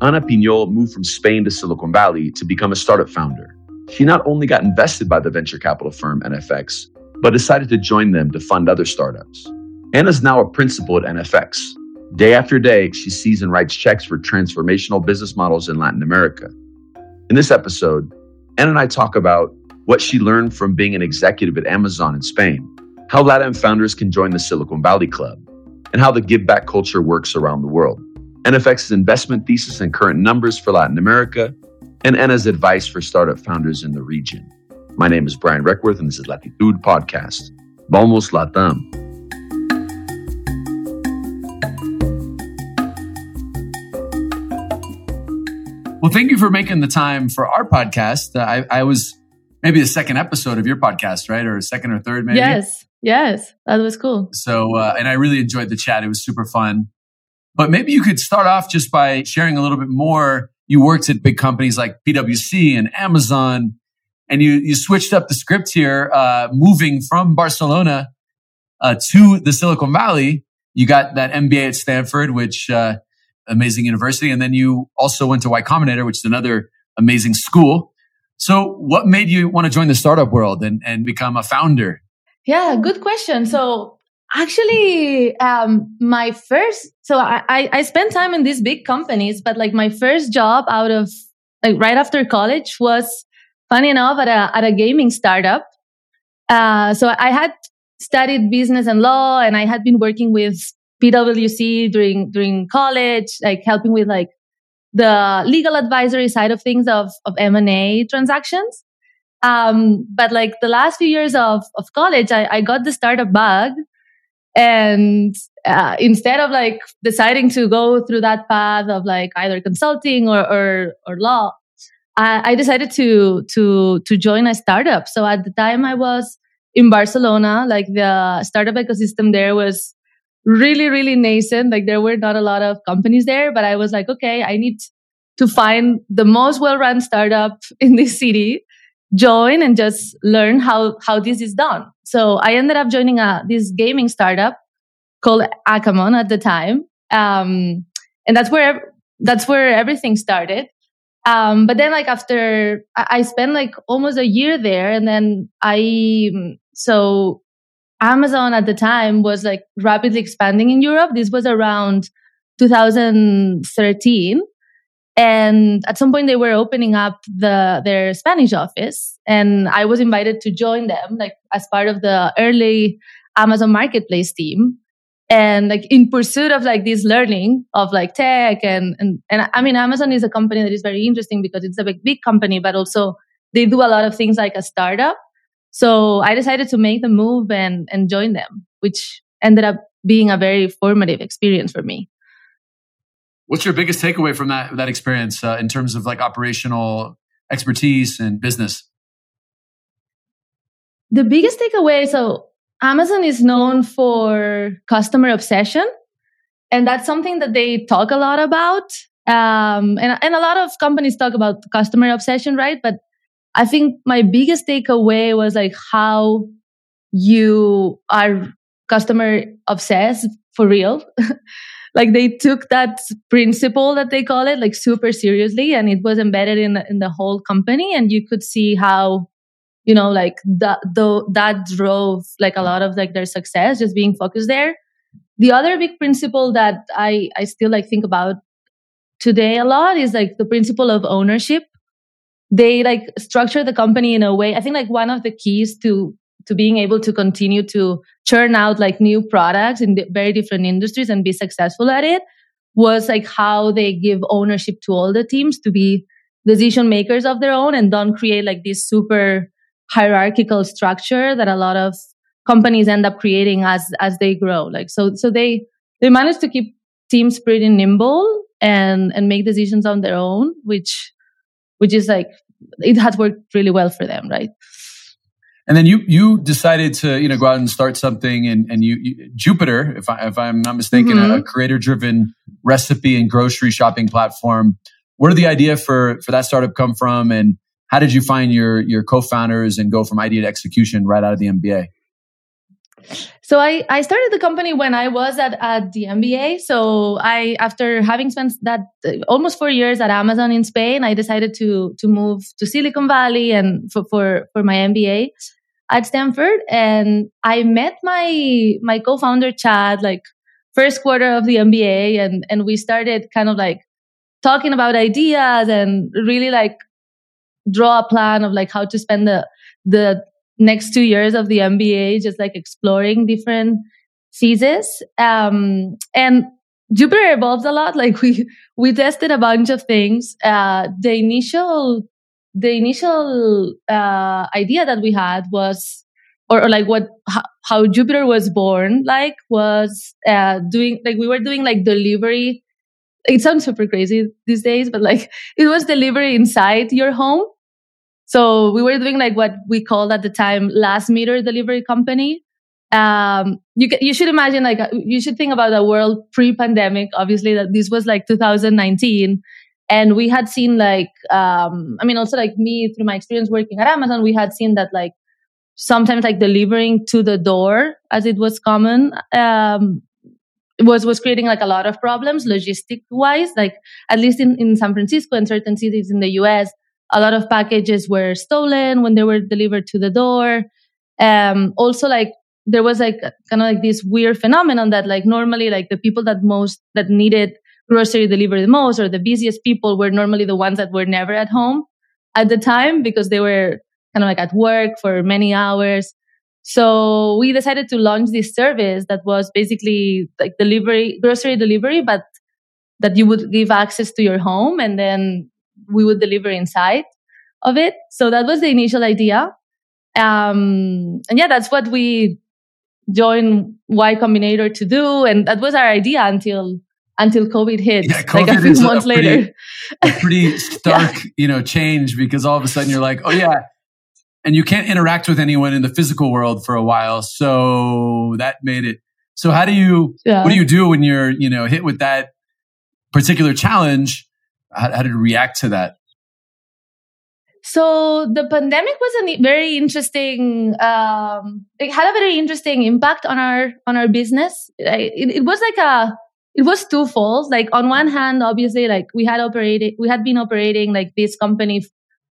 Anna Piñol moved from Spain to Silicon Valley to become a startup founder. She not only got invested by the venture capital firm NFX, but decided to join them to fund other startups. Anna's now a principal at NFX. Day after day, she sees and writes checks for transformational business models in Latin America. In this episode, Anna and I talk about what she learned from being an executive at Amazon in Spain, how Latin founders can join the Silicon Valley Club, and how the give back culture works around the world. NFX's investment thesis and current numbers for Latin America, and Anna's advice for startup founders in the region. My name is Brian Requarth, and this is Latitude Podcast. Vamos Latam. Well, thank you for making the time for our podcast. Uh, I, I was maybe the second episode of your podcast, right? Or second or third, maybe? Yes. Yes. That was cool. So, uh, and I really enjoyed the chat. It was super fun. But maybe you could start off just by sharing a little bit more. You worked at big companies like PwC and Amazon, and you, you switched up the script here, uh, moving from Barcelona uh, to the Silicon Valley. You got that MBA at Stanford, which uh, amazing university, and then you also went to Y Combinator, which is another amazing school. So, what made you want to join the startup world and, and become a founder? Yeah, good question. So, actually, um, my first, so I, I spent time in these big companies, but like my first job out of like right after college was funny enough at a, at a gaming startup. Uh, so I had studied business and law and I had been working with PwC during, during college, like helping with like the legal advisory side of things of, of M&A transactions. Um, but like the last few years of, of college, I, I got the startup bug. And uh, instead of like deciding to go through that path of like either consulting or, or, or law, I, I decided to, to, to join a startup. So at the time I was in Barcelona, like the startup ecosystem there was really, really nascent. Like there were not a lot of companies there, but I was like, okay, I need to find the most well-run startup in this city, join and just learn how, how this is done. So I ended up joining a, this gaming startup called Akamon at the time. Um, and that's where, that's where everything started. Um, but then like after I, spent like almost a year there and then I, so Amazon at the time was like rapidly expanding in Europe. This was around 2013. And at some point they were opening up the, their Spanish office and I was invited to join them, like as part of the early Amazon marketplace team. And like in pursuit of like this learning of like tech and, and, and I mean, Amazon is a company that is very interesting because it's a big, big company, but also they do a lot of things like a startup. So I decided to make the move and, and join them, which ended up being a very formative experience for me. What's your biggest takeaway from that, that experience uh, in terms of like operational expertise and business? The biggest takeaway, so Amazon is known for customer obsession. And that's something that they talk a lot about. Um, and, and a lot of companies talk about customer obsession, right? But I think my biggest takeaway was like how you are customer obsessed for real. like they took that principle that they call it like super seriously and it was embedded in, in the whole company. And you could see how, you know, like that, that drove like a lot of like their success, just being focused there. The other big principle that I, I still like think about today a lot is like the principle of ownership they like structure the company in a way. I think like one of the keys to to being able to continue to churn out like new products in very different industries and be successful at it was like how they give ownership to all the teams to be decision makers of their own and don't create like this super hierarchical structure that a lot of companies end up creating as as they grow like so so they they manage to keep teams pretty nimble and and make decisions on their own which which is like it has worked really well for them, right? And then you you decided to you know go out and start something, and and you, you Jupiter, if I if I'm not mistaken, mm-hmm. a, a creator driven recipe and grocery shopping platform. Where did the idea for for that startup come from, and how did you find your your co-founders and go from idea to execution right out of the MBA? So I, I started the company when I was at, at the MBA. So I, after having spent that uh, almost four years at Amazon in Spain, I decided to, to move to Silicon Valley and for, for, for my MBA at Stanford. And I met my, my co-founder, Chad, like first quarter of the MBA. And, and we started kind of like talking about ideas and really like draw a plan of like how to spend the, the next two years of the MBA, just like exploring different theses. Um, and Jupiter evolves a lot. Like we, we tested a bunch of things. Uh, the initial, the initial, uh, idea that we had was, or, or like what, how, how, Jupiter was born, like was, uh, doing, like we were doing like delivery. It sounds super crazy these days, but like it was delivery inside your home. So we were doing like what we called at the time last meter delivery company. Um, you you should imagine like you should think about a world pre-pandemic. Obviously, that this was like 2019, and we had seen like um, I mean, also like me through my experience working at Amazon, we had seen that like sometimes like delivering to the door, as it was common, um, was was creating like a lot of problems logistic wise. Like at least in in San Francisco and certain cities in the U.S a lot of packages were stolen when they were delivered to the door. Um, also like there was like kind of like this weird phenomenon that like normally like the people that most that needed grocery delivery the most or the busiest people were normally the ones that were never at home at the time because they were kind of like at work for many hours. So we decided to launch this service that was basically like delivery, grocery delivery, but that you would give access to your home and then we would deliver inside of it. So that was the initial idea. Um, and yeah, that's what we joined Y Combinator to do. And that was our idea until until COVID hit, yeah, COVID like a few months a pretty, later. a pretty stark, yeah. you know, change because all of a sudden you're like, oh yeah, and you can't interact with anyone in the physical world for a while. So that made it. So how do you? Yeah. What do you do when you're, you know, hit with that particular challenge? how, how did you react to that? So the pandemic was a very interesting. Um, it had a very interesting impact on our on our business. It, it was like a it was twofold. Like on one hand, obviously, like we had operated, we had been operating like this company,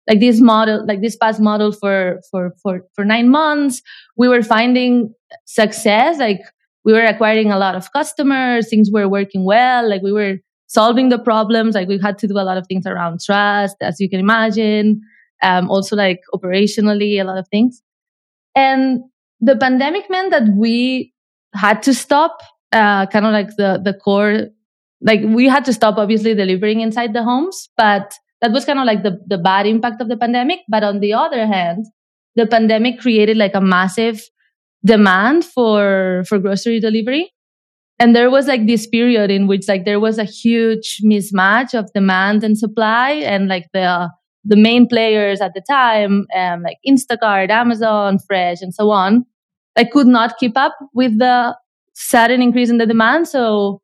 like this model, like this past model for for for for nine months. We were finding success. Like we were acquiring a lot of customers. Things were working well. Like we were solving the problems. Like we had to do a lot of things around trust, as you can imagine. Um, also like operationally, a lot of things. And the pandemic meant that we had to stop, uh, kind of like the, the core, like we had to stop obviously delivering inside the homes, but that was kind of like the, the bad impact of the pandemic. But on the other hand, the pandemic created like a massive demand for, for grocery delivery and there was like this period in which like there was a huge mismatch of demand and supply and like the the main players at the time um, like instacart amazon fresh and so on like could not keep up with the sudden increase in the demand so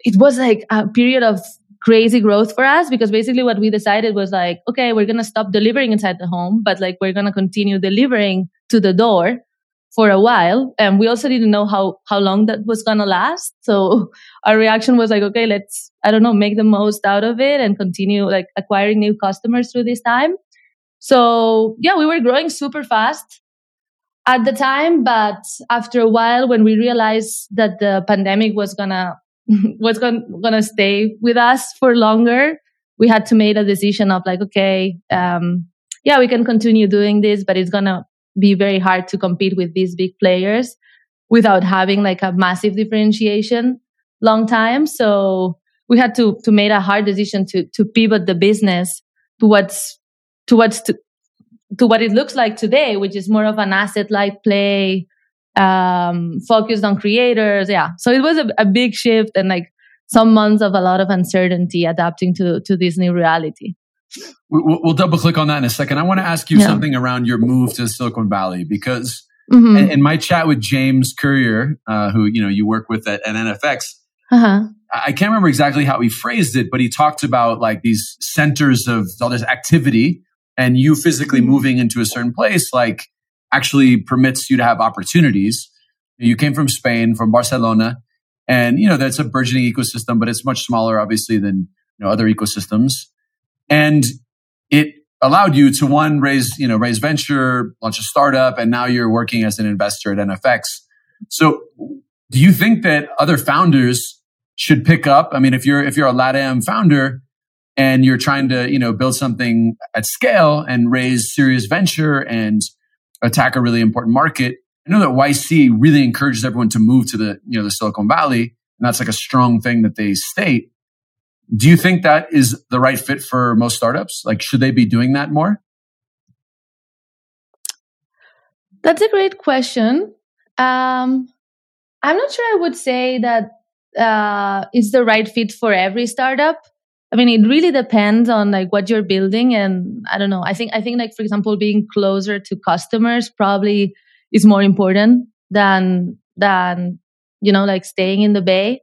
it was like a period of crazy growth for us because basically what we decided was like okay we're going to stop delivering inside the home but like we're going to continue delivering to the door for a while. And we also didn't know how, how long that was going to last. So our reaction was like, okay, let's, I don't know, make the most out of it and continue like acquiring new customers through this time. So yeah, we were growing super fast at the time. But after a while, when we realized that the pandemic was gonna, was gonna, gonna stay with us for longer, we had to make a decision of like, okay, um, yeah, we can continue doing this, but it's gonna be very hard to compete with these big players without having like a massive differentiation long time. So we had to to make a hard decision to to pivot the business to what's to what's to, to what it looks like today, which is more of an asset light play, um, focused on creators. Yeah. So it was a, a big shift and like some months of a lot of uncertainty adapting to to this new reality. We'll, we'll double click on that in a second. I want to ask you yeah. something around your move to Silicon Valley because mm-hmm. in, in, my chat with James Currier, uh, who you know you work with at, at NFX, uh-huh. I can't remember exactly how he phrased it, but he talked about like these centers of all this activity, and you physically moving into a certain place, like actually permits you to have opportunities. You came from Spain, from Barcelona, and you know that's a burgeoning ecosystem, but it's much smaller, obviously, than you know other ecosystems. And it allowed you to one raise you know raise venture, launch a startup, and now you're working as an investor at NFX. So, do you think that other founders should pick up? I mean, if you're if you're a LATAM founder and you're trying to you know build something at scale and raise serious venture and attack a really important market, I know that YC really encourages everyone to move to the, you know, the Silicon Valley. And that's like a strong thing that they state. Do you think that is the right fit for most startups? Like, should they be doing that more? That's a great question. Um, I'm not sure I would say that uh, it's the right fit for every startup. I mean, it really depends on like what you're building, and I don't know. I think I think like for example, being closer to customers probably is more important than than you know like staying in the bay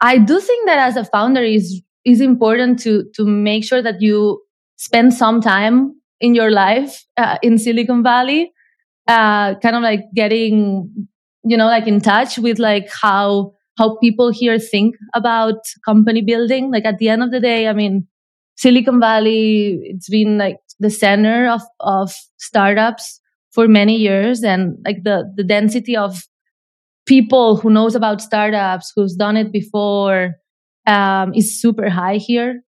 i do think that as a founder is is important to to make sure that you spend some time in your life uh, in silicon valley uh, kind of like getting you know like in touch with like how how people here think about company building. Like at the end of the day i mean silicon valley it's been like the center of of startups for many years. And like the the density of people who knows about startups who's done it before um, is super high here.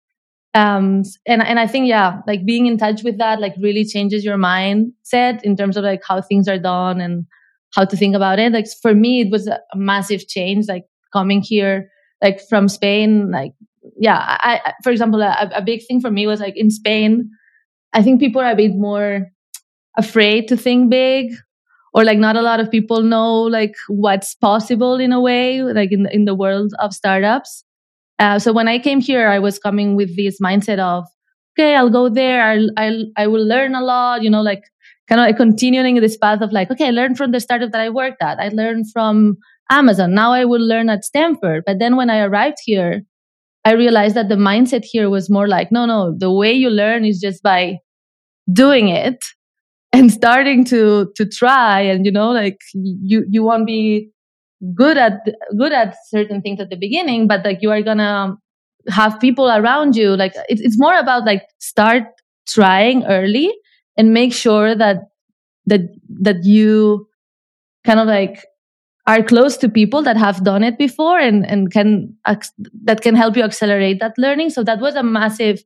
Um, and and i think yeah like being in touch with that like really changes your mindset in terms of like how things are done and how to think about it. Like for me it was a massive change. Like coming here like from spain like yeah i, I for example a, a big thing for me was like in spain i think people are a bit more afraid to think big or like not a lot of people know like what's possible in a way like in, in the world of startups. Uh, so when i came here i was coming with this mindset of okay i'll go there I'll, I'll i will learn a lot you know like kind of like continuing this path of like okay i learned from the startup that i worked at. I learned from amazon. Now i will learn at stanford. But then when i arrived here i realized that the mindset here was more like no no the way you learn is just by doing it and starting to to try. And you know like you you won't be good at good at certain things at the beginning but like you are gonna have people around you. Like it, it's more about like start trying early and make sure that that that you kind of like are close to people that have done it before and and can that can help you accelerate that learning. So that was a massive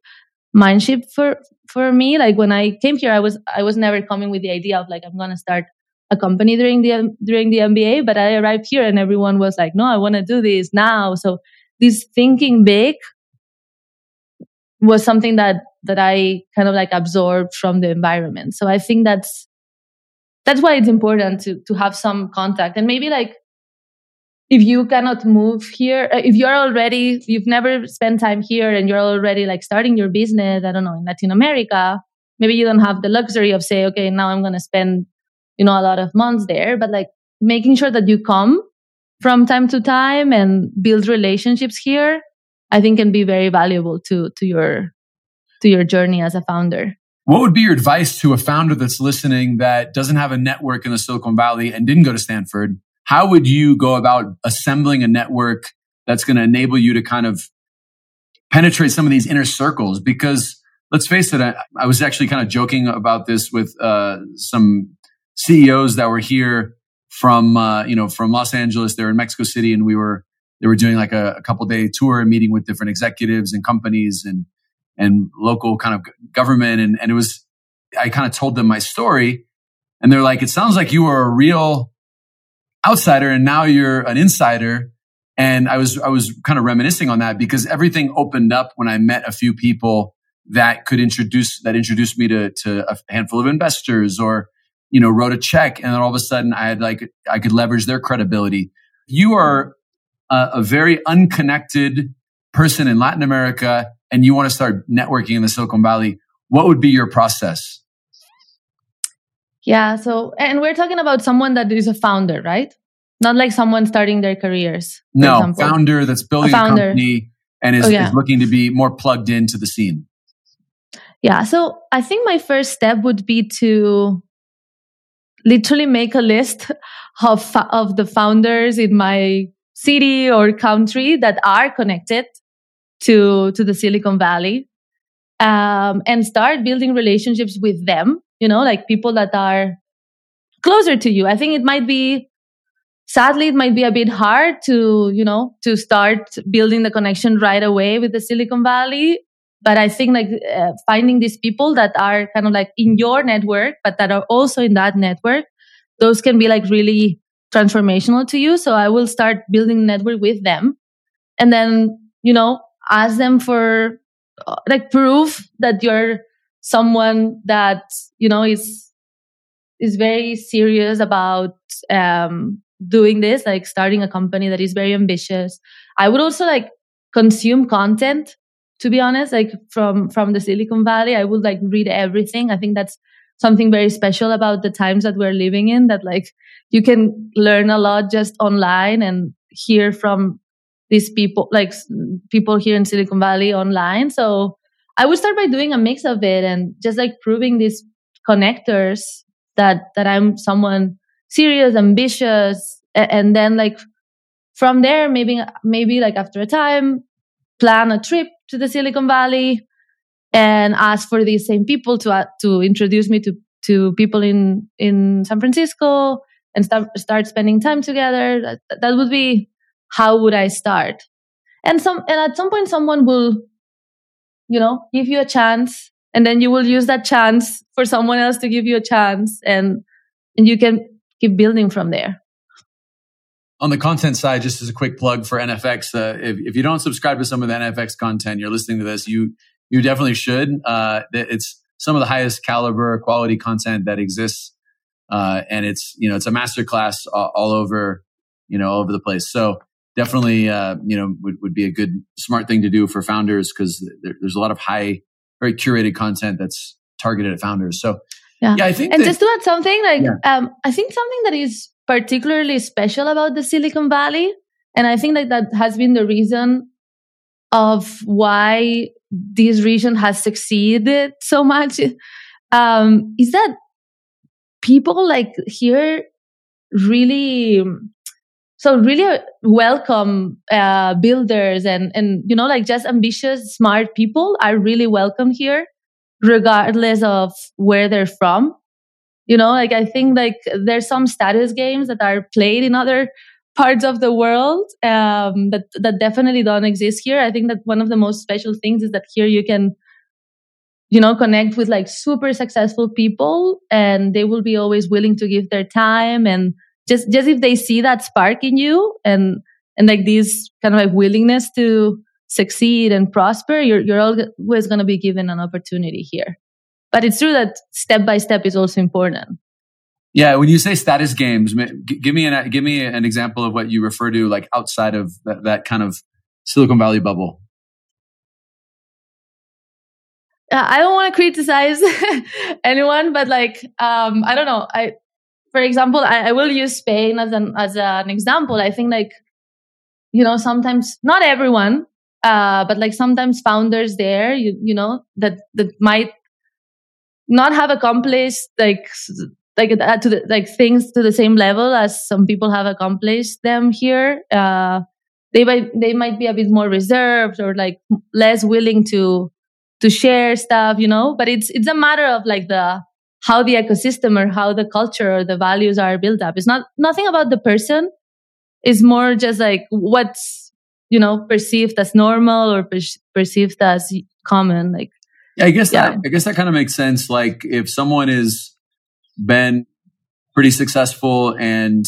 mind shift for for me. Like when i came here i was i was never coming with the idea of like i'm going to start a company during the during the mba but i arrived here and everyone was like no i want to do this now. So this thinking big was something that that i kind of like absorbed from the environment. So i think that's that's why it's important to to have some contact and maybe like if you cannot move here, uh, if you're already, you've never spent time here and you're already like starting your business, I don't know, in Latin America, maybe you don't have the luxury of say, okay, now I'm going to spend, you know, a lot of months there, but like making sure that you come from time to time and build relationships here, I think can be very valuable to, to your, to your journey as a founder. What would be your advice to a founder that's listening that doesn't have a network in the Silicon Valley and didn't go to Stanford how would you go about assembling a network that's going to enable you to kind of penetrate some of these inner circles? Because let's face it, I, I was actually kind of joking about this with uh, some CEOs that were here from uh, you know from Los Angeles. They're in Mexico City, and we were they were doing like a, a couple day tour and meeting with different executives and companies and and local kind of government. And and it was I kind of told them my story, and they're like, "It sounds like you were a real outsider and now you're an insider. And I was, I was kind of reminiscing on that because everything opened up when I met a few people that could introduce, that introduced me to, to a handful of investors or, you know, wrote a check. And then all of a sudden I had like, I could leverage their credibility. You are a, a very unconnected person in Latin America and you want to start networking in the Silicon Valley. What would be your process? Yeah. So, and we're talking about someone that is a founder, right? Not like someone starting their careers. No, example. founder that's building a, founder. a company and is, oh, yeah. is looking to be more plugged into the scene. Yeah. So I think my first step would be to literally make a list of, of the founders in my city or country that are connected to, to the Silicon Valley. Um, and start building relationships with them, you know, like people that are closer to you. I think it might be sadly it might be a bit hard to you know to start building the connection right away with the silicon valley but i think like uh, finding these people that are kind of like in your network but that are also in that network those can be like really transformational to you so i will start building network with them and then you know ask them for uh, like proof that you're someone that you know is is very serious about um doing this, like starting a company that is very ambitious. I would also like consume content, to be honest, like from, from the Silicon Valley. I would like read everything. I think that's something very special about the times that we're living in that like you can learn a lot just online and hear from these people, like people here in Silicon Valley online. So I would start by doing a mix of it and just like proving these connectors that, that I'm someone serious, ambitious, and then like from there, maybe maybe like after a time, plan a trip to the Silicon Valley and ask for these same people to uh, to introduce me to to people in in San Francisco and start start spending time together. That, that would be how would I start? And some and at some point, someone will, you know, give you a chance, and then you will use that chance for someone else to give you a chance, and and you can keep building from there. On the content side, just as a quick plug for NFX, uh, if, if you don't subscribe to some of the NFX content, you're listening to this, you you definitely should. Uh, it's some of the highest caliber quality content that exists, uh, and it's you know it's a masterclass all, all over you know all over the place. So definitely uh, you know would, would be a good smart thing to do for founders because there, there's a lot of high, very curated content that's targeted at founders. So yeah, yeah I think. And that, just to add something, like yeah. um, I think something that is particularly special about the Silicon Valley, and I think that that has been the reason of why this region has succeeded so much, um, is that people like here really so really welcome uh, builders and and you know like just ambitious smart people are really welcome here regardless of where they're from. You know, like I think like there's some status games that are played in other parts of the world um, that that definitely don't exist here. I think that one of the most special things is that here you can, you know, connect with like super successful people, and they will be always willing to give their time and just just if they see that spark in you and and like this kind of like willingness to succeed and prosper, you're, you're always going to be given an opportunity here. But it's true that step by step is also important. Yeah, when you say status games, give me an give me an example of what you refer to, like outside of that, that kind of Silicon Valley bubble. Uh, I don't want to criticize anyone, but like um, I don't know. I, for example, I, I will use Spain as an as an example. I think like you know sometimes not everyone uh, but like sometimes founders there, you, you know, that, that might not have accomplished like, like uh, to the, like things to the same level as some people have accomplished them here. Uh, they might, they might be a bit more reserved or like less willing to, to share stuff, you know, but it's, it's a matter of like the, how the ecosystem or how the culture or the values are built up. It's not, nothing about the person. It's more just like what's, you know perceived as normal or per- perceived as common like yeah i guess yeah. that i guess that kind of makes sense like if someone has been pretty successful and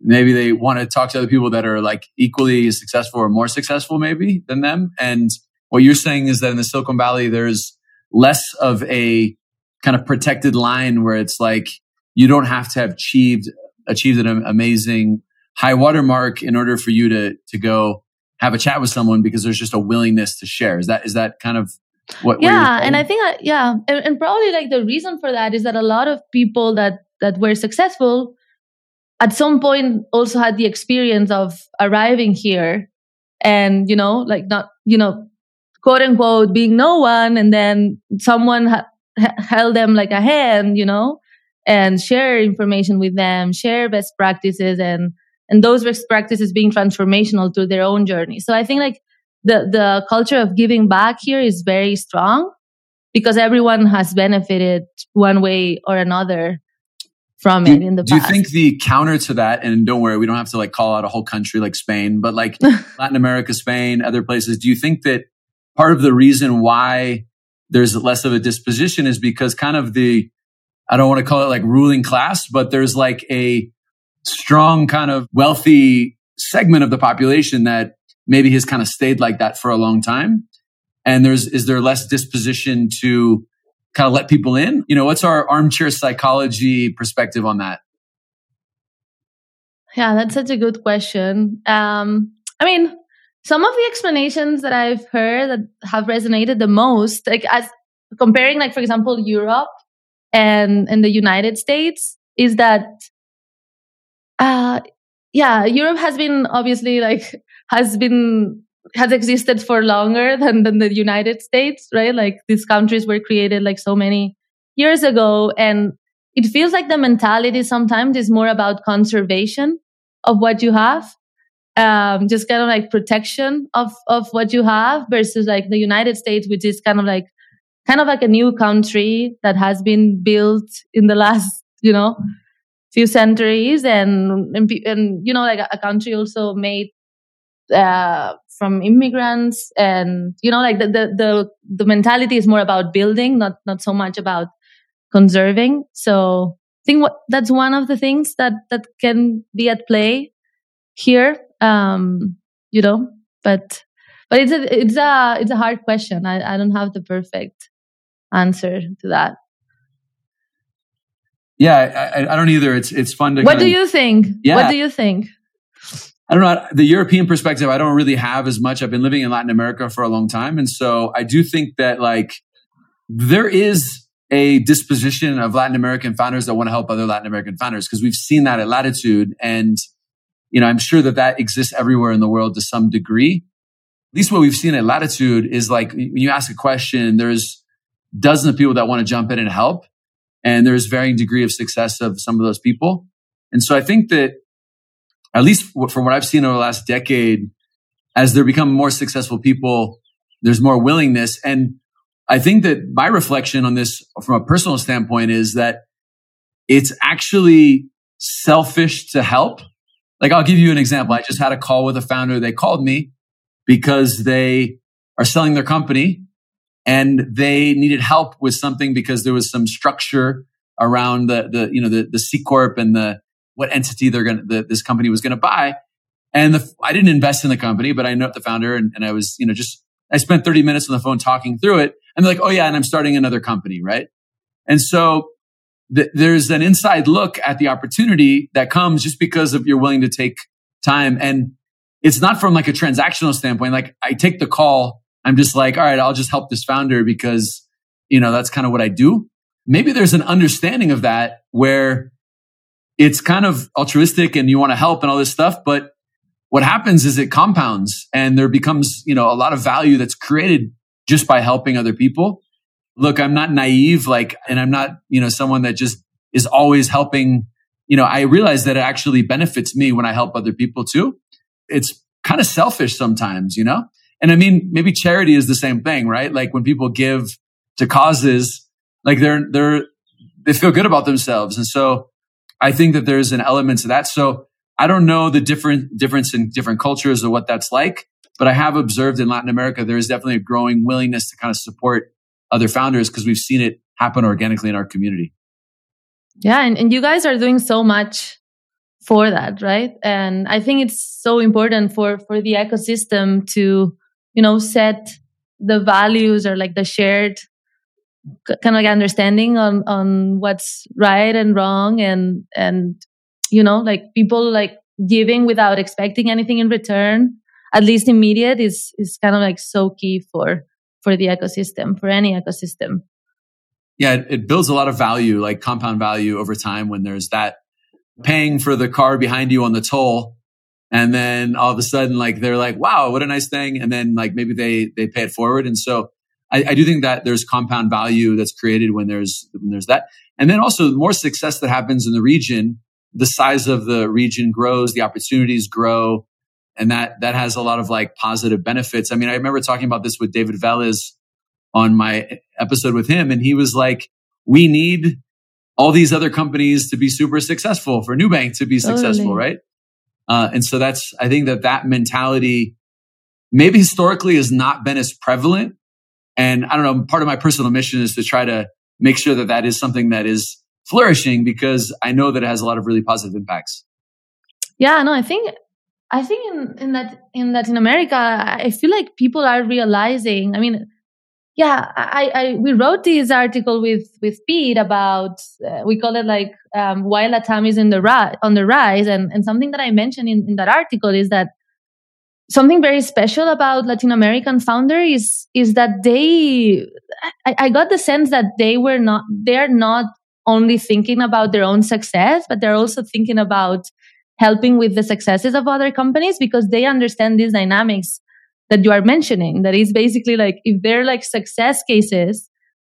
maybe they want to talk to other people that are like equally successful or more successful maybe than them and what you're saying is that in the silicon valley there's less of a kind of protected line where it's like you don't have to have achieved achieved an amazing high watermark in order for you to to go have a chat with someone because there's just a willingness to share. Is that is that kind of what? Yeah, and I think uh, yeah, and, and probably like the reason for that is that a lot of people that that were successful at some point also had the experience of arriving here and you know like not you know quote unquote being no one and then someone ha- held them like a hand you know and share information with them, share best practices and and those best practices being transformational to their own journey. So I think like the the culture of giving back here is very strong because everyone has benefited one way or another from do, it in the past. do past. you think the counter to that, and don't worry, we don't have to like call out a whole country like Spain, but like Latin America, Spain, other places, do you think that part of the reason why there's less of a disposition is because kind of the, I don't want to call it like ruling class, but there's like a strong kind of wealthy segment of the population that maybe has kind of stayed like that for a long time. And there's, is there less disposition to kind of let people in? You know, what's our armchair psychology perspective on that? Yeah, that's such a good question. Um, I mean, some of the explanations that I've heard that have resonated the most, like as comparing, like for example, Europe and and the United States, is that, uh, yeah, Europe has been obviously like has been has existed for longer than, than the United States, right? Like these countries were created like so many years ago. And it feels like the mentality sometimes is more about conservation of what you have. Um, just kind of like protection of, of what you have versus like the United States, which is kind of like, kind of like a new country that has been built in the last, you know, few centuries. And, and, and you know, like a, a country also made uh, from immigrants. And you know like the, the the the mentality is more about building not not so much about conserving. So i think what that's one of the things that that can be at play here um you know but but it's a it's a it's a hard question i i don't have the perfect answer to that yeah i, I don't either it's it's fun to what do you think yeah. what do you think I don't know. The European perspective, I don't really have as much. I've been living in Latin America for a long time. And so I do think that like there is a disposition of Latin American founders that want to help other Latin American founders because we've seen that at Latitude. And, you know, I'm sure that that exists everywhere in the world to some degree. At least what we've seen at Latitude is like when you ask a question, there's dozens of people that want to jump in and help. And there's varying degree of success of some of those people. And so I think that at least from what I've seen over the last decade, as they're becoming more successful people, there's more willingness. And I think that my reflection on this from a personal standpoint is that it's actually selfish to help. Like I'll give you an example. I just had a call with a founder. They called me because they are selling their company and they needed help with something because there was some structure around the, the, you know, the, the C corp and the, what entity they're going to, the, this company was going to buy. And the, I didn't invest in the company, but I know the founder and, and I was, you know, just, I spent 30 minutes on the phone talking through it. And they're like, oh yeah, and I'm starting another company, right? And so th- there's an inside look at the opportunity that comes just because of you're willing to take time. And it's not from like a transactional standpoint. Like I take the call. I'm just like, all right, I'll just help this founder because, you know, that's kind of what I do. Maybe there's an understanding of that where it's kind of altruistic and you want to help and all this stuff. But what happens is it compounds and there becomes, you know, a lot of value that's created just by helping other people. Look, I'm not naive, like, and I'm not, you know, someone that just is always helping. You know, I realize that it actually benefits me when I help other people too. It's kind of selfish sometimes, you know? And I mean, maybe charity is the same thing, right? Like when people give to causes, like they're, they're, they feel good about themselves. And so I think that there's an element to that. So I don't know the different difference in different cultures or what that's like, but I have observed in Latin America there is definitely a growing willingness to kind of support other founders because we've seen it happen organically in our community. Yeah, and, and you guys are doing so much for that, right? And I think it's so important for for the ecosystem to, you know, set the values or like the shared kind of like understanding on on what's right and wrong and and you know like people like giving without expecting anything in return at least immediate is is kind of like so key for for the ecosystem for any ecosystem. Yeah it, it builds a lot of value like compound value over time when there's that paying for the car behind you on the toll. And then all of a sudden like they're like wow what a nice thing. And then like maybe they they pay it forward. And so I, I do think that there's compound value that's created when there's when there's that, and then also the more success that happens in the region, the size of the region grows, the opportunities grow, and that that has a lot of like positive benefits. I mean, I remember talking about this with David Vélez on my episode with him, and he was like, "We need all these other companies to be super successful for Nubank to be totally. successful, right?" Uh, and so that's I think that that mentality maybe historically has not been as prevalent. And I don't know. Part of my personal mission is to try to make sure that that is something that is flourishing because I know that it has a lot of really positive impacts. Yeah, no, I think I think in, in that in Latin America, I feel like people are realizing. I mean, yeah, I, I we wrote this article with with Pete about uh, we call it like um, why Latam is in the ri- on the rise, and and something that I mentioned in, in that article is that something very special about Latin American founder is is that they I, I got the sense that they were not they're not only thinking about their own success, but they're also thinking about helping with the successes of other companies because they understand these dynamics that you are mentioning. That is basically like if they're like success cases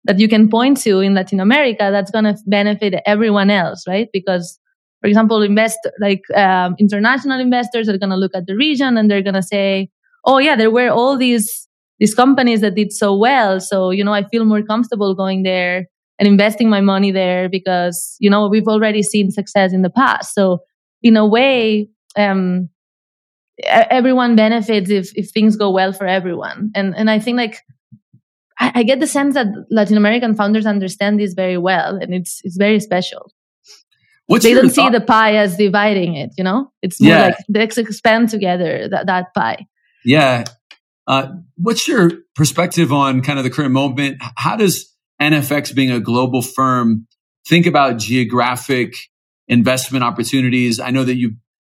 that you can point to in Latin America, that's going to benefit everyone else, right? Because, for example, invest like um, international investors are going to look at the region and they're going to say, "Oh yeah, there were all these these companies that did so well, so you know I feel more comfortable going there." and investing my money there because you know we've already seen success in the past so in a way um, everyone benefits if if things go well for everyone. And and i think like I, I, get the sense that latin american founders understand this very well and it's it's very special. What's they don't thought? see the pie as dividing it you know? It's more yeah. like let's expand together that, that pie. Yeah. Uh, what's your perspective on kind of the current moment? How does NFX being a global firm, think about geographic investment opportunities. I know that you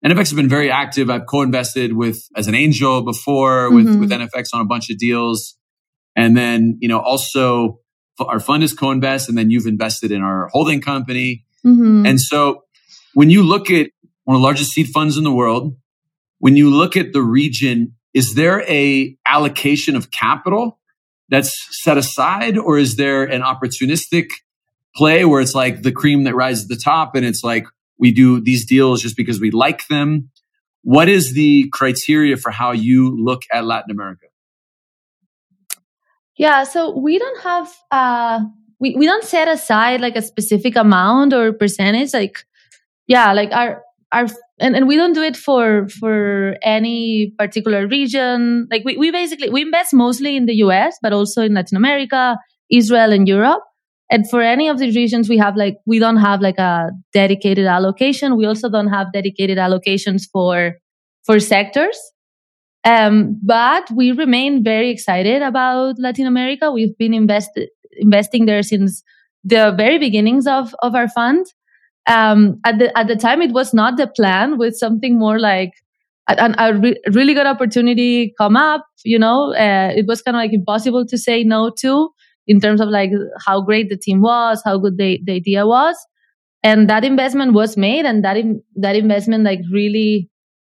NFX has been very active. I've co-invested with as an angel before with, mm-hmm. with NFX on a bunch of deals. And then, you know, also our fund is co-invest and then you've invested in our holding company. Mm-hmm. And so when you look at one of the largest seed funds in the world, when you look at the region, is there a allocation of capital that's set aside or is there an opportunistic play where it's like the cream that rises to the top and it's like we do these deals just because we like them. What is the criteria for how you look at latin america? Yeah so we don't have uh we, we don't set aside like a specific amount or percentage like yeah like our our and, and we don't do it for for any particular region. Like we, we basically we invest mostly in the us but also in latin america israel and europe and for any of these regions we have like we don't have like a dedicated allocation. We also don't have dedicated allocations for for sectors. Um, but we remain very excited about latin america. We've been invested investing there since the very beginnings of of our fund. Um, at the at the time it was not the plan with something more like a, a re- really good opportunity come up you know? Uh, it was kind of like impossible to say no to in terms of like how great the team was how good the, the idea was and that investment was made and that Im- that investment like really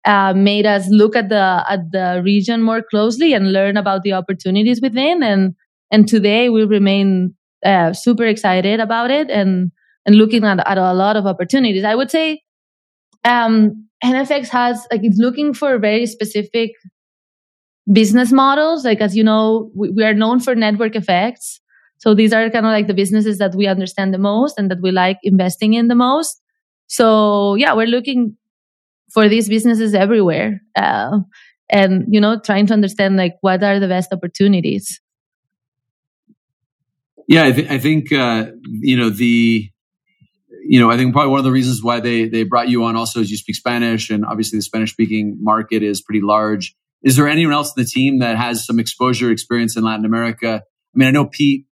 uh, made us look at the at the region more closely and learn about the opportunities within and and today we remain uh, super excited about it and and looking at, at a lot of opportunities. I would say um, NFX has like it's looking for very specific business models. Like as you know, we, we are known for network effects. So these are kind of like the businesses that we understand the most and that we like investing in the most. So yeah, we're looking for these businesses everywhere. Uh, and you know, trying to understand like what are the best opportunities. Yeah, I, th- I think uh, you know the you know, I think probably one of the reasons why they they brought you on also is you speak Spanish, and obviously the Spanish speaking market is pretty large. Is there anyone else in the team that has some exposure experience in Latin America? I mean, I know Pete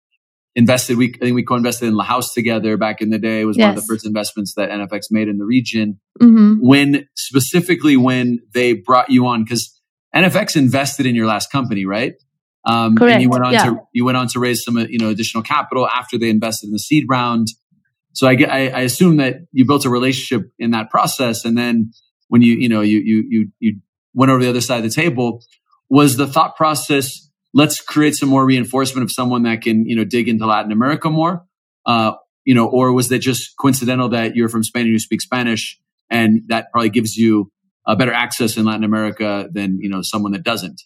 invested. We I think we co-invested in La Haus together back in the day. It was yes. one of the first investments that NFX made in the region. Mm-hmm. When specifically when they brought you on, because NFX invested in your last company, right? Um, Correct. And you went on yeah. to you went on to raise some you know additional capital after they invested in the seed round. So I, I, I assume that you built a relationship in that process, and then when you you know you you you you went over the other side of the table, was the thought process let's create some more reinforcement of someone that can, you know, dig into Latin America more? Uh, you know, or was that just coincidental that you're from Spain and you speak Spanish and that probably gives you a better access in Latin America than, you know, someone that doesn't?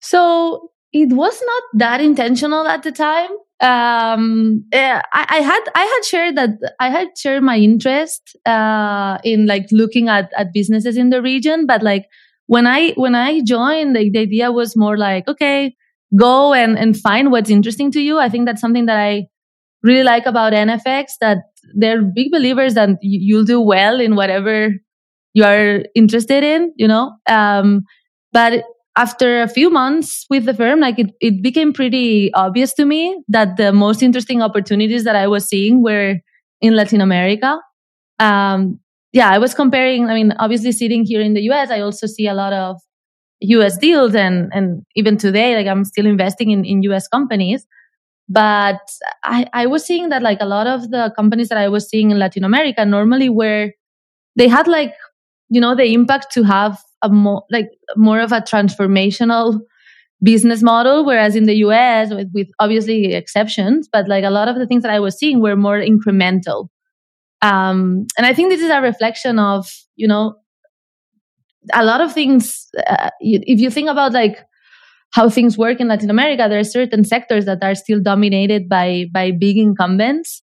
So it was not that intentional at the time. Um, I, I, had I had shared that I had shared my interest uh, in like looking at at businesses in the region, but like when I when I joined, like, the idea was more like, okay, go and and find what's interesting to you. I think that's something that I really like about NFX that they're big believers that you'll do well in whatever you are interested in, you know. Um, but after a few months with the firm, like it, it became pretty obvious to me that the most interesting opportunities that I was seeing were in Latin America. Um, yeah, I was comparing, I mean, obviously sitting here in the US, I also see a lot of US deals and, and even today, like I'm still investing in, in US companies. But I, I was seeing that like a lot of the companies that I was seeing in Latin America normally were, they had like, you know, the impact to have a more like more of a transformational business model whereas in the US with, with obviously exceptions but like a lot of the things that I was seeing were more incremental um, and I think this is a reflection of you know a lot of things uh, if you think about like how things work in Latin America there are certain sectors that are still dominated by by big incumbents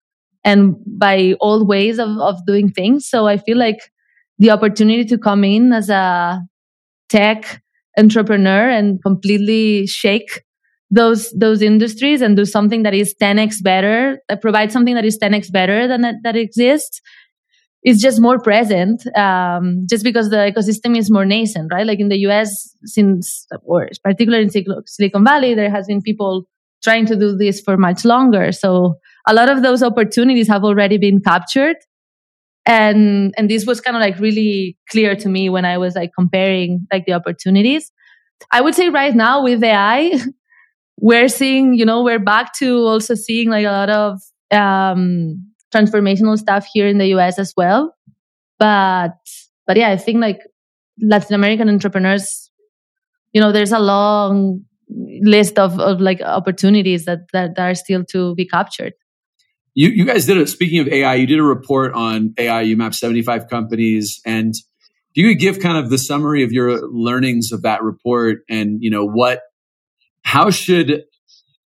and by old ways of, of doing things. So I feel like the opportunity to come in as a tech entrepreneur and completely shake those those industries and do something that is 10x better that provides something that is 10x better than that, that exists is just more present um, just because the ecosystem is more nascent right? Like in the us since or particularly in silicon valley there has been people trying to do this for much longer. So a lot of those opportunities have already been captured. And and this was kind of like really clear to me when i was like comparing like the opportunities. I would say right now with ai we're seeing you know we're back to also seeing like a lot of um transformational stuff here in the us as well but but yeah i think like latin american entrepreneurs you know there's a long list of, of like opportunities that, that, that are still to be captured you, you guys did a, Speaking of AI, you did a report on AI. You mapped 75 companies. And do you give kind of the summary of your learnings of that report and, you know, what, how should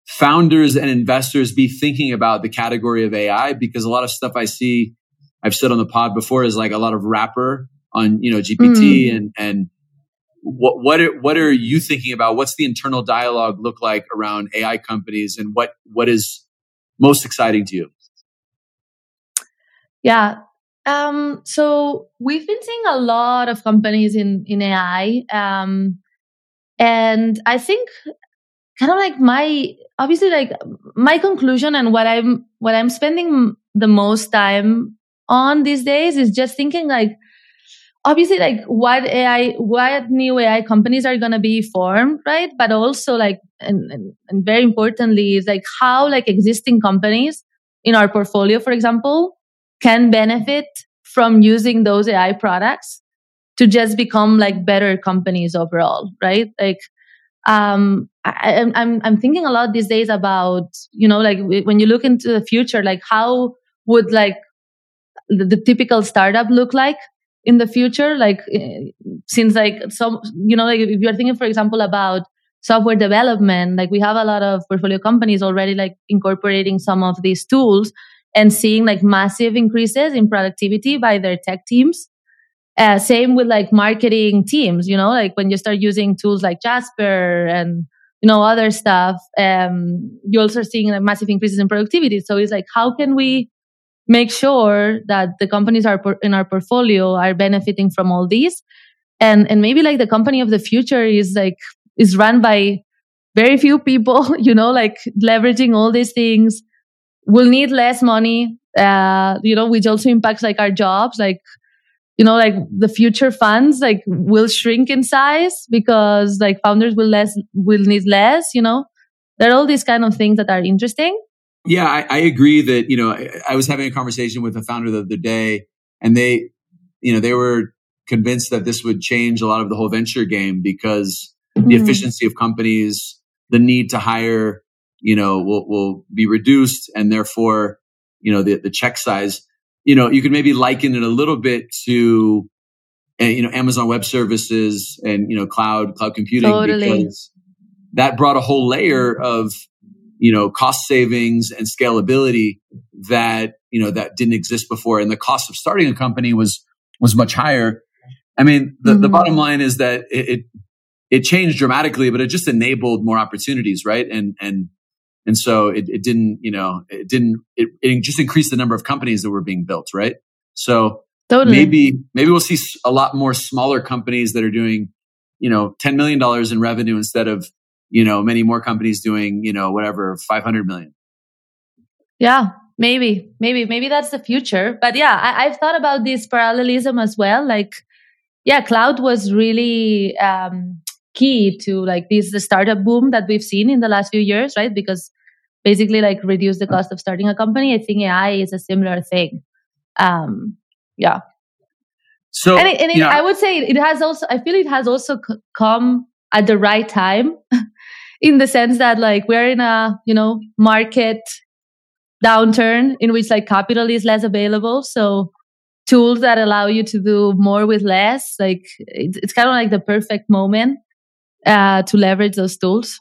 founders and investors be thinking about the category of AI? Because a lot of stuff I see, I've said on the pod before is like a lot of wrapper on, you know, GPT mm. and, and what, what are, what are you thinking about? What's the internal dialogue look like around AI companies and what, what is most exciting to you? Yeah. Um, so we've been seeing a lot of companies in, in AI. Um, and I think kind of like my, obviously like my conclusion and what I'm, what I'm spending the most time on these days is just thinking like, obviously like what AI, what new AI companies are going to be formed, right? But also like, and, and, and very importantly is like how like existing companies in our portfolio, for example, can benefit from using those AI products to just become like better companies overall, right? Like, um, I, am I'm, I'm thinking a lot these days about, you know, like when you look into the future, like how would like the, the typical startup look like in the future? Like, eh, since like some, you know, like if you're thinking, for example, about software development, like we have a lot of portfolio companies already like incorporating some of these tools and seeing like massive increases in productivity by their tech teams. Uh, same with like marketing teams, you know, like when you start using tools like Jasper and, you know, other stuff, um, you also seeing like massive increases in productivity. So it's like, how can we make sure that the companies are in our portfolio are benefiting from all these? And, and maybe like the company of the future is like, is run by very few people, you know, like leveraging all these things, we'll need less money uh, you know which also impacts like our jobs like you know like the future funds like will shrink in size because like founders will less will need less you know there are all these kind of things that are interesting yeah i, I agree that you know I, I was having a conversation with a founder the other day and they you know they were convinced that this would change a lot of the whole venture game because mm-hmm. the efficiency of companies, the need to hire, you know, will, will be reduced and therefore, you know, the, the check size, you know, you could maybe liken it a little bit to, uh, you know, Amazon Web Services and, you know, cloud, cloud computing. Totally. Because that brought a whole layer of, you know, cost savings and scalability that, you know, that didn't exist before. And the cost of starting a company was, was much higher. I mean, the, mm-hmm. the bottom line is that it, it, it changed dramatically, but it just enabled more opportunities, right? And and and so it, it didn't, you know, it didn't. It, it just increased the number of companies that were being built, right? So totally. maybe maybe we'll see a lot more smaller companies that are doing, you know, ten million dollars in revenue instead of you know many more companies doing you know whatever five hundred million. Yeah, maybe, maybe, maybe that's the future. But yeah, I, I've thought about this parallelism as well. Like, yeah, cloud was really um, key to like this the startup boom that we've seen in the last few years, right? Because basically like reduce the cost of starting a company. I think AI is a similar thing. Um, yeah. So, and, it, and it, I would say it has also, I feel it has also c- come at the right time in the sense that like we're in a, you know, market downturn in which like capital is less available. So tools that allow you to do more with less, like it's, it's kind of like the perfect moment uh, to leverage those tools.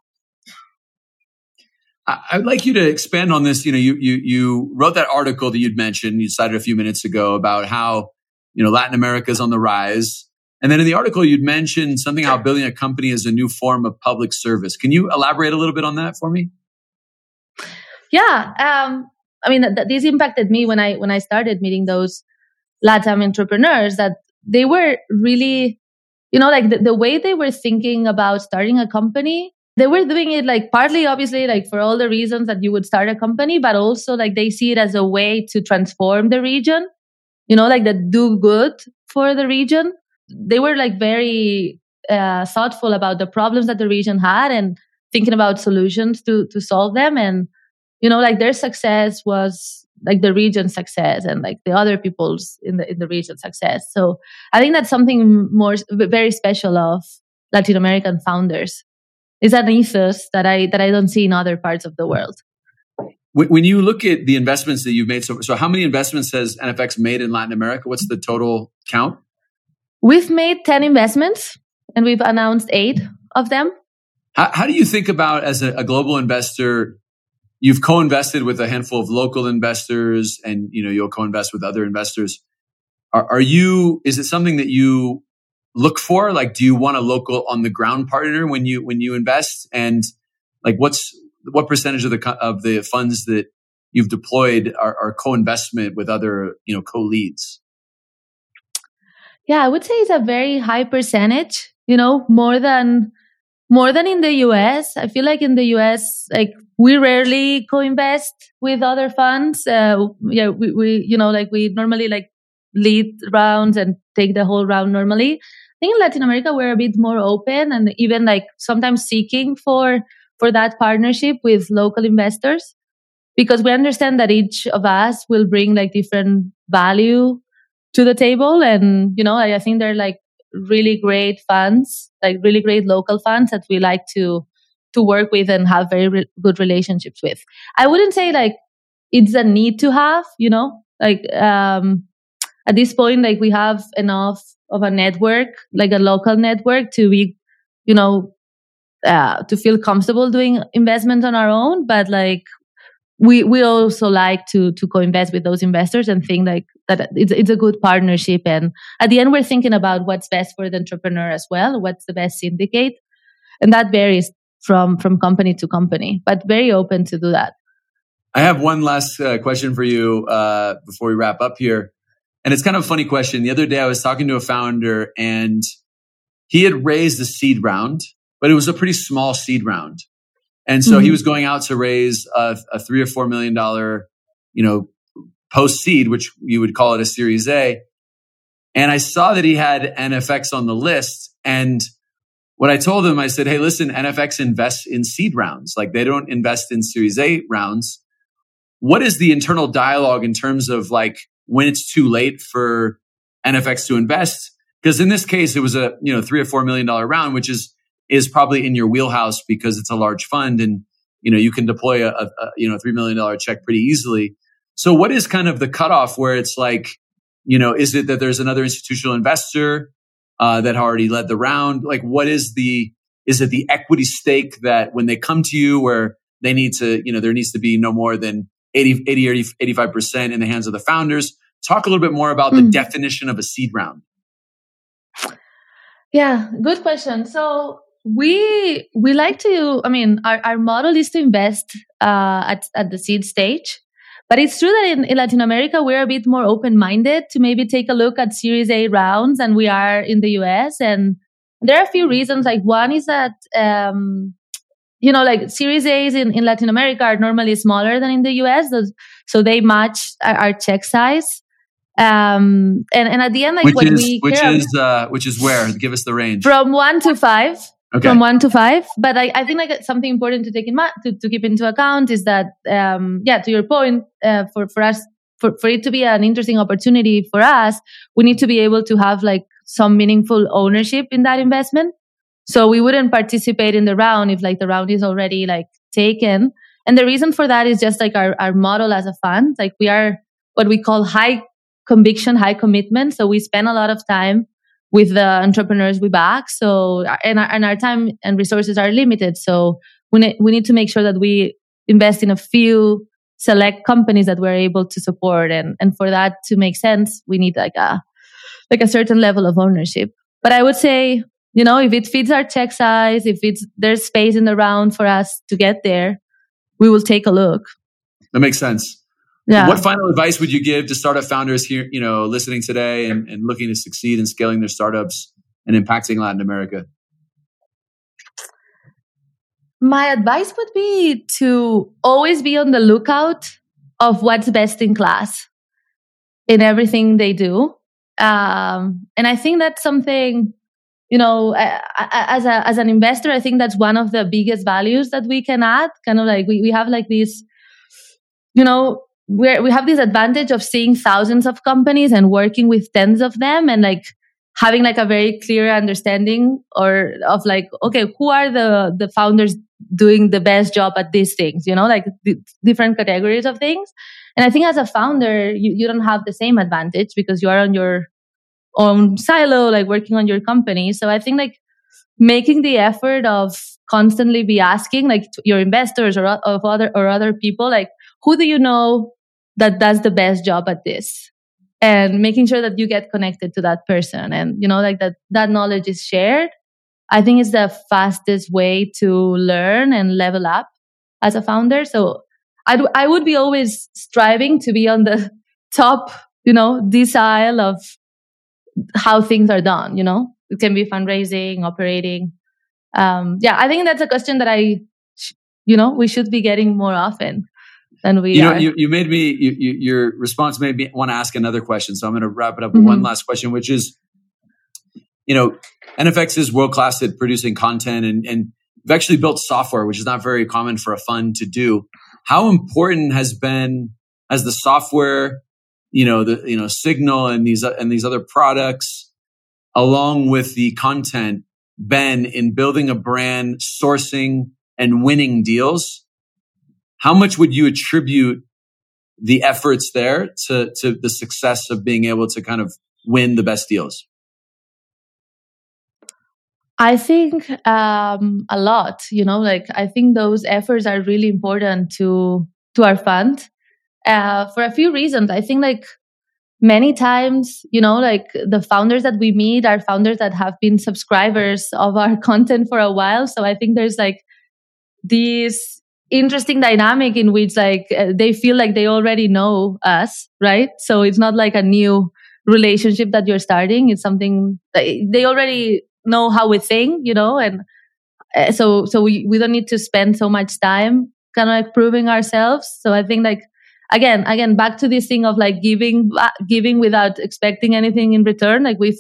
I would like you to expand on this. You know, you you you wrote that article that you'd mentioned, you cited a few minutes ago about how you know Latin America is on the rise, and then in the article you'd mentioned something how building a company is a new form of public service. Can you elaborate a little bit on that for me? Yeah, um, I mean, th- this impacted me when I when I started meeting those Latin entrepreneurs that they were really you know, like the, the way they were thinking about starting a company, they were doing it like partly obviously like for all the reasons that you would start a company, but also like they see it as a way to transform the region, you know, like that do good for the region. They were like very uh, thoughtful about the problems that the region had and thinking about solutions to to solve them and you know like their success was like the region's success and like the other people's in the in the region success. So I think that's something more very special of Latin American founders. Is an ethos that I that I don't see in other parts of the world. When you look at the investments that you've made, so, so how many investments has NFX made in Latin America? What's the total count? We've made 10 investments and we've announced eight of them. How, how do you think about as a, a global investor you've co-invested with a handful of local investors and you know you'll co-invest with other investors. Are, are, you is it something that you look for? Like do you want a local on the ground partner when you when you invest? And like what's what percentage of the of the funds that you've deployed are, are co-investment with other you know co-leads? Yeah i would say it's a very high percentage you know more than more than in the US. I feel like in the US, like we rarely co-invest with other funds. Uh, yeah, we, we, you know, like we normally like lead rounds and take the whole round normally. I think in Latin America, we're a bit more open and even like sometimes seeking for, for that partnership with local investors because we understand that each of us will bring like different value to the table. And, you know, I, I think they're like really great funds, like really great local funds that we like to to work with and have very re- good relationships with. I wouldn't say like it's a need to have, you know, like um at this point like we have enough of a network, like a local network to be, you know, uh, to feel comfortable doing investments on our own, but like we we also like to to co-invest with those investors and think like that it's, it's a good partnership. And at the end we're thinking about what's best for the entrepreneur as well what's the best syndicate. And that varies from from company to company but very open to do that. I have one last uh, question for you uh, before we wrap up here. And it's kind of a funny question. The other day i was talking to a founder and he had raised a seed round but it was a pretty small seed round and so mm-hmm. he was going out to raise a, a three or four million dollar, you know, post seed, which you would call it a series A. And I saw that he had NFX on the list. And what I told him, I said, Hey, listen, NFX invests in seed rounds. Like they don't invest in series A rounds. What is the internal dialogue in terms of like when it's too late for NFX to invest? Because in this case, it was a, you know, three or four million dollar round, which is is probably in your wheelhouse because it's a large fund and you know you can deploy a, a, a you know three million dollar check pretty easily. So what is kind of the cutoff where it's like, you know, is it that there's another institutional investor uh, that already led the round? Like, what is the is it the equity stake that when they come to you where they need to, you know, there needs to be no more than 80, 80 85% in the hands of the founders? Talk a little bit more about mm. the hmm. definition of a seed round. Yeah, good question. So we we like to. I mean, our, our model is to invest uh, at at the seed stage, but it's true that in, in Latin America we're a bit more open minded to maybe take a look at Series A rounds than we are in the US. And there are a few reasons. Like one is that um, you know, like Series A's in, in Latin America are normally smaller than in the US, so they match our, our check size. Um, and, and at the end, like which when is, we which is, uh, which is where? Give us the range. From one to five. Okay. From one to five. But I, I think like something important to take in mind, to, to keep into account is that, um, yeah, to your point, uh, for, for us, for, for it to be an interesting opportunity for us, we need to be able to have like some meaningful ownership in that investment. So we wouldn't participate in the round if like the round is already like taken. And the reason for that is just like our, our model as a fund. Like we are what we call high conviction, high commitment. So we spend a lot of time with the entrepreneurs we back. So, and our, and our time and resources are limited. So we need, we need to make sure that we invest in a few select companies that we're able to support. And, and for that to make sense, we need like a, like a certain level of ownership. But I would say, you know, if it fits our check size, if it's, there's space in the round for us to get there, we will take a look. That makes sense. Yeah. What final advice would you give to startup founders here, you know, listening today and, and looking to succeed in scaling their startups and impacting Latin America? My advice would be to always be on the lookout of what's best in class in everything they do. Um, and I think that's something, you know, as a, as an investor, I think that's one of the biggest values that we can add. Kind of like we, we have like this, you know, we we have this advantage of seeing thousands of companies and working with tens of them and like having like a very clear understanding or of like okay who are the the founders doing the best job at these things you know like different categories of things. And i think as a founder you, you don't have the same advantage because you are on your own silo like working on your company. So i think like making the effort of constantly be asking like your investors or of other or other people like who do you know that does the best job at this. And making sure that you get connected to that person. And you know like that that knowledge is shared. I think is the fastest way to learn and level up as a founder. So i i would be always striving to be on the top you know this decile of how things are done you know? It can be fundraising operating. Um yeah i think that's a question that i you know we should be getting more often than we you know, are. You, you made me, you, you, your response made me want to ask another question. So I'm going to wrap it up with mm-hmm. one last question, which is, you know, NFX is world class at producing content and, and we've actually built software, which is not very common for a fund to do. How important has been as the software, you know, the, you know, signal and these, and these other products along with the content been in building a brand, sourcing and winning deals? How much would you attribute the efforts there to, to the success of being able to kind of win the best deals? I think um, a lot. You know, like I think those efforts are really important to to our fund uh, for a few reasons. I think like many times, you know, like the founders that we meet are founders that have been subscribers of our content for a while. So I think there's like these interesting dynamic in which like uh, they feel like they already know us, right? So it's not like a new relationship that you're starting. It's something they already know how we think, you know, and uh, so so we we don't need to spend so much time kind of like proving ourselves. So I think like again again back to this thing of like giving uh, giving without expecting anything in return. Like with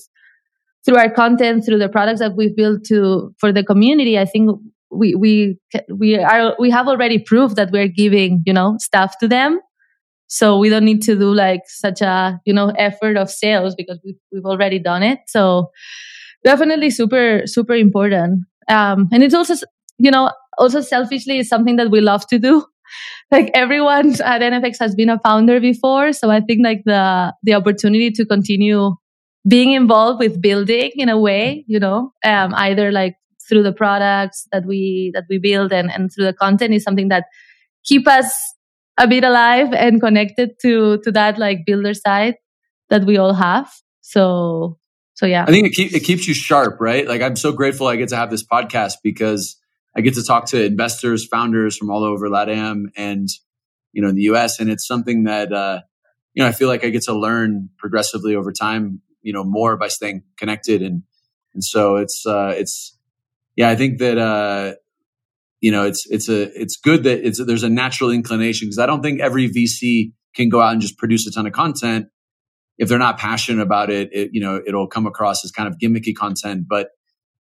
through our content, through the products that we've built to for the community, I think we we we are we have already proved that we're giving you know stuff to them so we don't need to do like such a you know effort of sales because we've, we've already done it so definitely super super important Um, and it's also, you know, also selfishly is something that we love to do. Like everyone at NFX has been a founder before. So I think like the, the opportunity to continue being involved with building in a way, you know, um, either like through the products that we, that we build and, and through the content is something that keep us a bit alive and connected to, to that like builder side that we all have. So, so yeah. I think it, keep, it keeps you sharp, right? Like I'm so grateful I get to have this podcast because I get to talk to investors, founders from all over LATAM and, you know, in the US. And it's something that, uh, you know, I feel like I get to learn progressively over time, you know, more by staying connected. And, and so it's, uh, it's, yeah, I think that, uh, you know, it's, it's a, it's good that it's, there's a natural inclination because I don't think every VC can go out and just produce a ton of content. If they're not passionate about it, it you know, it'll come across as kind of gimmicky content, but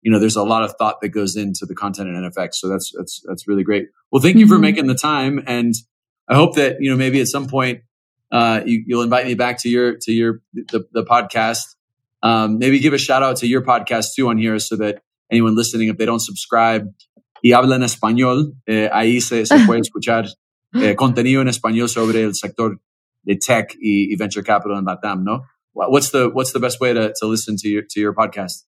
you know, there's a lot of thought that goes into the content in NFX. So that's, that's, that's really great. Well, thank you for mm-hmm. making the time. And I hope that, you know, maybe at some point, uh, you, will invite me back to your, to your, the, the podcast. Um, maybe give a shout out to your podcast too on here so that anyone listening, if they don't subscribe y habla en español, eh, ahí se, se puede escuchar eh, contenido en español sobre el sector de tech y, y venture capital en Latam, ¿no? What's the, what's the best way to, to listen to your, to your podcast?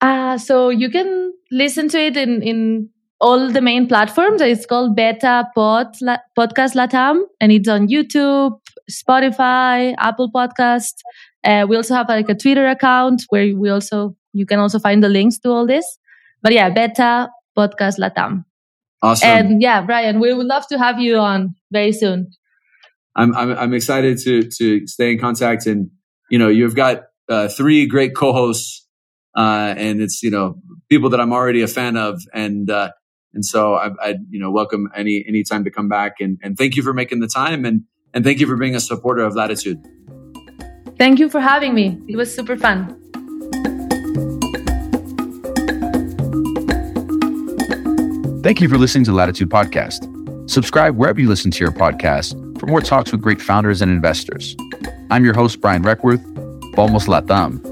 Uh, so you can listen to it in, in all the main platforms. It's called Beta Pod, La, Podcast Latam, and it's on YouTube, Spotify, Apple Podcast. Uh, we also have like a Twitter account where we also you can also find the links to all this. But yeah, Beta Podcast Latam. Awesome. And yeah, Brian, we would love to have you on very soon. I'm I'm, I'm excited to to stay in contact, and you know you've got uh, three great co-hosts uh, and it's you know people that I'm already a fan of, and uh, and so I, I you know welcome any any time to come back, and and thank you for making the time, and and thank you for being a supporter of Latitude. Thank you for having me. It was super fun. Thank you for listening to Latitude Podcast. Subscribe wherever you listen to your podcast for more talks with great founders and investors. I'm your host, Brian Requarth. Vamos Latam.